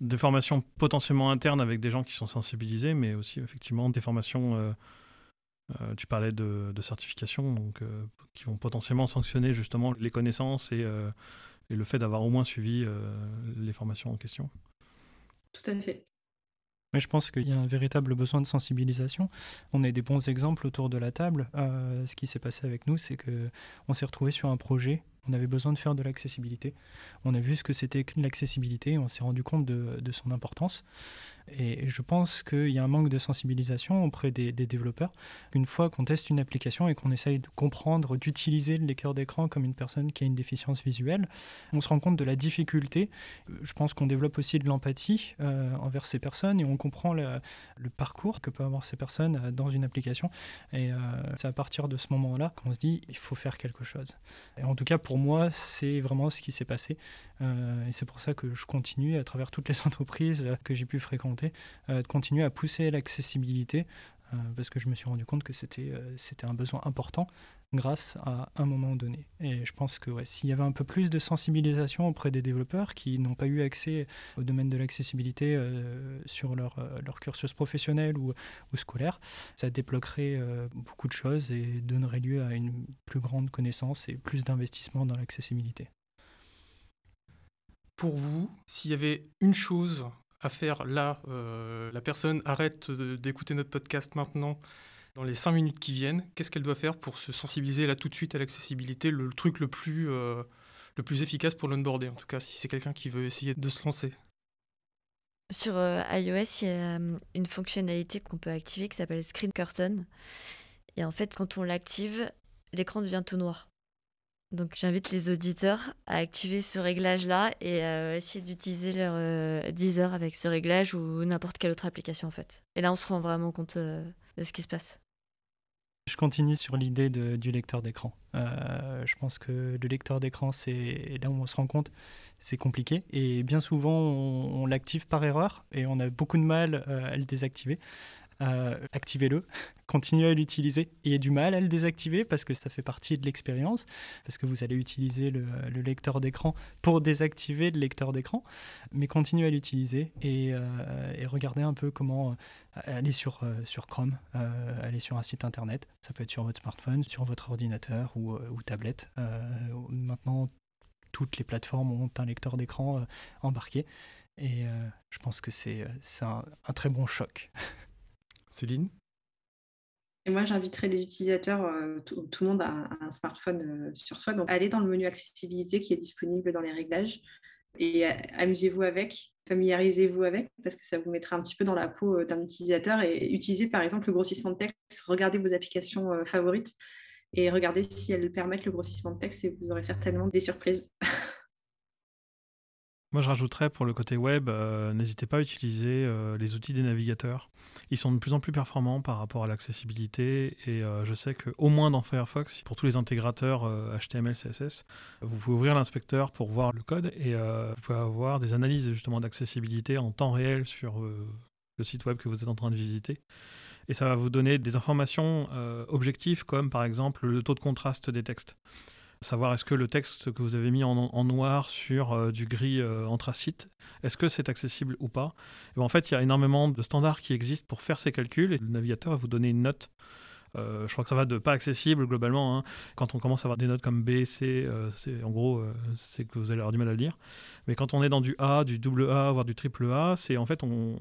Des formations potentiellement internes avec des gens qui sont sensibilisés, mais aussi effectivement des formations, euh, euh, tu parlais de, certification, donc, qui vont potentiellement sanctionner justement les connaissances et, et le fait d'avoir au moins suivi les formations en question. Tout à fait. Mais je pense qu'il y a un véritable besoin de sensibilisation. On a des bons exemples autour de la table. ce qui s'est passé avec nous, c'est que on s'est retrouvé sur un projet on avait besoin de faire de l'accessibilité. On a vu ce que c'était que l'accessibilité, on s'est rendu compte de, de, son importance. Et je pense qu'il y a un manque de sensibilisation auprès des, développeurs. Une fois qu'on teste une application et qu'on essaye de comprendre, d'utiliser le lecteur d'écran comme une personne qui a une déficience visuelle, on se rend compte de la difficulté. Je pense qu'on développe aussi de l'empathie euh, envers ces personnes et on comprend le, parcours que peuvent avoir ces personnes euh, dans une application. Et euh, c'est à partir de ce moment-là qu'on se dit il faut faire quelque chose. Et en tout cas, pour moi, c'est vraiment ce qui s'est passé. et c'est pour ça que je continue à travers toutes les entreprises que j'ai pu fréquenter euh, de continuer à pousser l'accessibilité, euh, parce que je me suis rendu compte que c'était euh, c'était un besoin important grâce à un moment donné. Et je pense que s'il y avait un peu plus de sensibilisation auprès des développeurs qui n'ont pas eu accès au domaine de l'accessibilité sur leur, cursus professionnel ou, scolaire, ça débloquerait beaucoup de choses et donnerait lieu à une plus grande connaissance et plus d'investissement dans l'accessibilité. Pour vous, s'il y avait une chose à faire là, euh, la personne arrête d'écouter notre podcast maintenant, dans les cinq minutes qui viennent, qu'est-ce qu'elle doit faire pour se sensibiliser là tout de suite à l'accessibilité, le, truc le plus, euh, le plus efficace pour l'onboarder, en tout cas si c'est quelqu'un qui veut essayer de se lancer Sur euh, iOS, il y a une fonctionnalité qu'on peut activer qui s'appelle Screen Curtain. Et en fait, quand on l'active, l'écran devient tout noir. Donc j'invite les auditeurs à activer ce réglage-là et à essayer d'utiliser leur euh, Deezer avec ce réglage ou n'importe quelle autre application en fait. Et là on se rend vraiment compte euh, de ce qui se passe. Je continue sur l'idée du lecteur d'écran. Euh, je pense que le lecteur d'écran, c'est là où on se rend compte, c'est compliqué. Et bien souvent, on l'active par erreur et on a beaucoup de mal à le désactiver. Euh, activez-le, continuez à l'utiliser. Ayez du mal à le désactiver parce que ça fait partie de l'expérience, parce que vous allez utiliser le, lecteur d'écran pour désactiver le lecteur d'écran, mais continuez à l'utiliser et, euh, regardez un peu comment euh, aller sur, sur Chrome, aller sur un site internet. Ça peut être sur votre smartphone, sur votre ordinateur ou, tablette. maintenant, toutes les plateformes ont un lecteur d'écran embarqué. Et je pense que c'est un très bon choc. Céline? Et moi, j'inviterais les utilisateurs, euh, tout, le monde a un, smartphone euh, sur soi, donc allez dans le menu accessibilité qui est disponible dans les réglages et euh, amusez-vous avec, familiarisez-vous avec, parce que ça vous mettra un petit peu dans la peau d'un utilisateur. Et utilisez par exemple le grossissement de texte, regardez vos applications favorites et regardez si elles permettent le grossissement de texte et vous aurez certainement des surprises. Moi, je rajouterais pour le côté web, euh, n'hésitez pas à utiliser euh, les outils des navigateurs. Ils sont de plus en plus performants par rapport à l'accessibilité et euh, je sais qu'au moins dans Firefox, pour tous les intégrateurs HTML, CSS, vous pouvez ouvrir l'inspecteur pour voir le code et vous pouvez avoir des analyses justement d'accessibilité en temps réel sur le site web que vous êtes en train de visiter. Et ça va vous donner des informations objectives comme par exemple le taux de contraste des textes savoir est-ce que le texte que vous avez mis en, noir sur euh, du gris euh, anthracite, est-ce que c'est accessible ou pas? Ben, En fait, il y a énormément de standards qui existent pour faire ces calculs et le navigateur va vous donner une note. Euh, je crois que ça va de pas accessible globalement. Hein. Quand on commence à avoir des notes comme B, C, c'est en gros c'est que vous allez avoir du mal à lire. Mais quand on est dans du A, du double A, voire du triple A, c'est en fait on,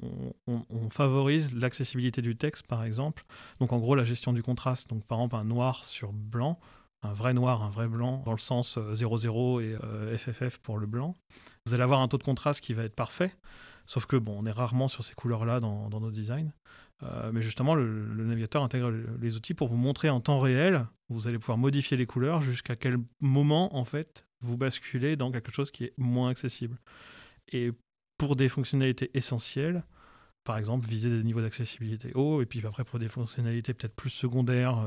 on favorise l'accessibilité du texte par exemple. Donc en gros la gestion du contraste. Donc par exemple un noir sur blanc un vrai noir, un vrai blanc, dans le sens 00 euh, et FFF euh, pour le blanc. Vous allez avoir un taux de contraste qui va être parfait, sauf que bon, on est rarement sur ces couleurs-là dans, nos designs. Euh, mais justement, le, navigateur intègre les outils pour vous montrer en temps réel. Vous allez pouvoir modifier les couleurs jusqu'à quel moment, en fait, vous basculez dans quelque chose qui est moins accessible. Et pour des fonctionnalités essentielles, par exemple, viser des niveaux d'accessibilité haut, et puis après, pour des fonctionnalités peut-être plus secondaires,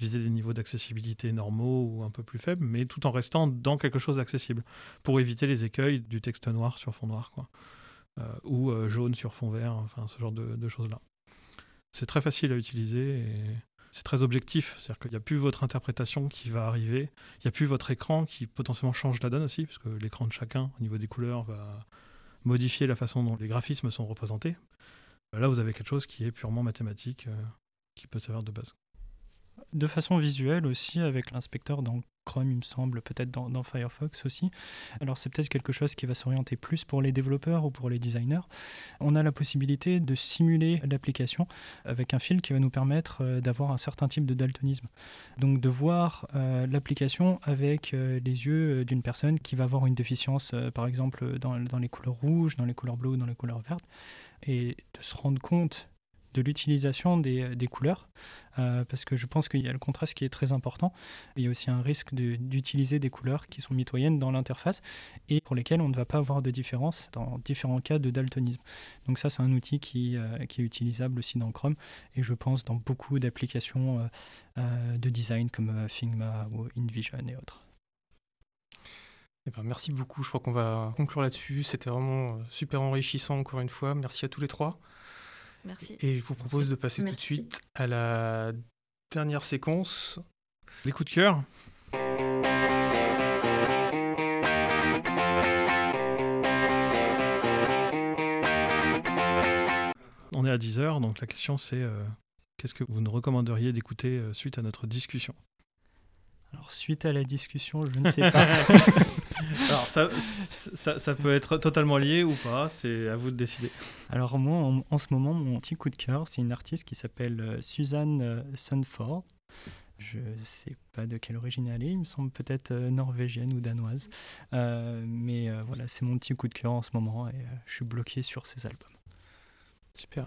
viser des niveaux d'accessibilité normaux ou un peu plus faibles, mais tout en restant dans quelque chose d'accessible, pour éviter les écueils du texte noir sur fond noir. Euh, ou euh, jaune sur fond vert, enfin ce genre de, choses-là. C'est très facile à utiliser et c'est très objectif, c'est-à-dire qu'il n'y a plus votre interprétation qui va arriver, il n'y a plus votre écran qui potentiellement change la donne aussi, parce que l'écran de chacun au niveau des couleurs va modifier la façon dont les graphismes sont représentés. Là, vous avez quelque chose qui est purement mathématique, euh, qui peut servir de base de façon visuelle aussi avec l'inspecteur dans Chrome, il me semble, peut-être dans, Firefox aussi. Alors c'est peut-être quelque chose qui va s'orienter plus pour les développeurs ou pour les designers. On a la possibilité de simuler l'application avec un fil qui va nous permettre euh, d'avoir un certain type de daltonisme. Donc de voir euh, l'application avec euh, les yeux d'une personne qui va avoir une déficience, par exemple, dans, dans les couleurs rouges, dans les couleurs bleues ou dans les couleurs vertes, et de se rendre compte de l'utilisation des, couleurs, euh, parce que je pense qu'il y a le contraste qui est très important. Il y a aussi un risque d'utiliser des couleurs qui sont mitoyennes dans l'interface et pour lesquelles on ne va pas avoir de différence dans différents cas de daltonisme. Donc ça, c'est un outil qui, euh, est utilisable aussi dans Chrome et je pense dans beaucoup d'applications euh, de design comme Figma ou InVision et autres. Eh ben, merci beaucoup, je crois qu'on va conclure là-dessus. C'était vraiment super enrichissant encore une fois. Merci à tous les trois. Merci. Et je vous propose de passer tout de suite à la dernière séquence, les coups de cœur. On est à 10h, donc la question c'est euh, qu'est-ce que vous nous recommanderiez d'écouter euh, suite à notre discussion? Alors, suite à la discussion, je ne sais pas. Alors, ça, ça, peut être totalement lié ou pas, c'est à vous de décider. Alors, moi, en, ce moment, mon petit coup de cœur, c'est une artiste qui s'appelle euh, Suzanne euh, Sunford. Je ne sais pas de quelle origine elle est, il me semble peut-être euh, norvégienne ou danoise. mais voilà, c'est mon petit coup de cœur en ce moment et je suis bloqué sur ses albums. Super.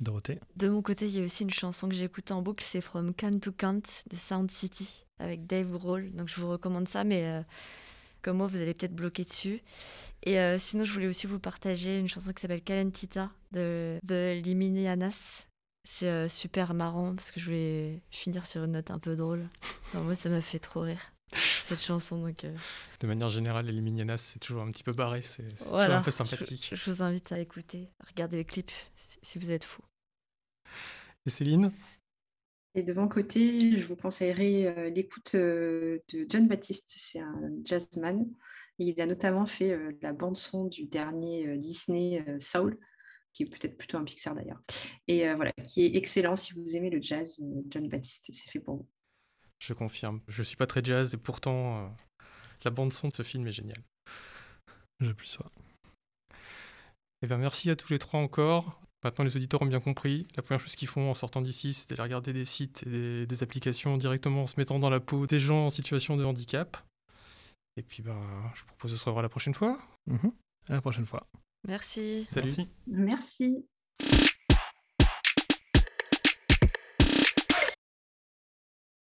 Dorothée De mon côté, il y a aussi une chanson que j'écoute en boucle, c'est From Can to Kant de Sound City avec Dave Grohl. Donc je vous recommande ça, mais euh, comme moi, vous allez peut-être bloquer dessus. Et euh, sinon, je voulais aussi vous partager une chanson qui s'appelle Calentita de, de Liminianas. C'est euh, super marrant parce que je voulais finir sur une note un peu drôle. Non, moi, ça m'a fait trop rire cette chanson. Donc, euh, De manière générale, les Liminianas, c'est toujours un petit peu barré, c'est c'est toujours voilà, un peu sympathique. Je, je vous invite à écouter, à regarder les clips si, si vous êtes fou. Et Céline? Et de mon côté, je vous conseillerais euh, l'écoute euh, de John Baptiste. C'est un jazzman. Il a notamment fait euh, la bande-son du dernier Disney Soul, qui est peut-être plutôt un Pixar d'ailleurs. Et voilà, qui est excellent si vous aimez le jazz. John Baptiste, c'est fait pour vous. Je confirme. Je suis pas très jazz et pourtant, la bande-son de ce film est géniale. Je plus sois. Eh bien, merci à tous les trois encore. Maintenant, les auditeurs ont bien compris. La première chose qu'ils font en sortant d'ici, c'est d'aller regarder des sites et des, des applications directement en se mettant dans la peau des gens en situation de handicap. Et puis, ben, je vous propose de se revoir la prochaine fois. Mhm. À la prochaine fois. Merci. Salut. Merci. Merci.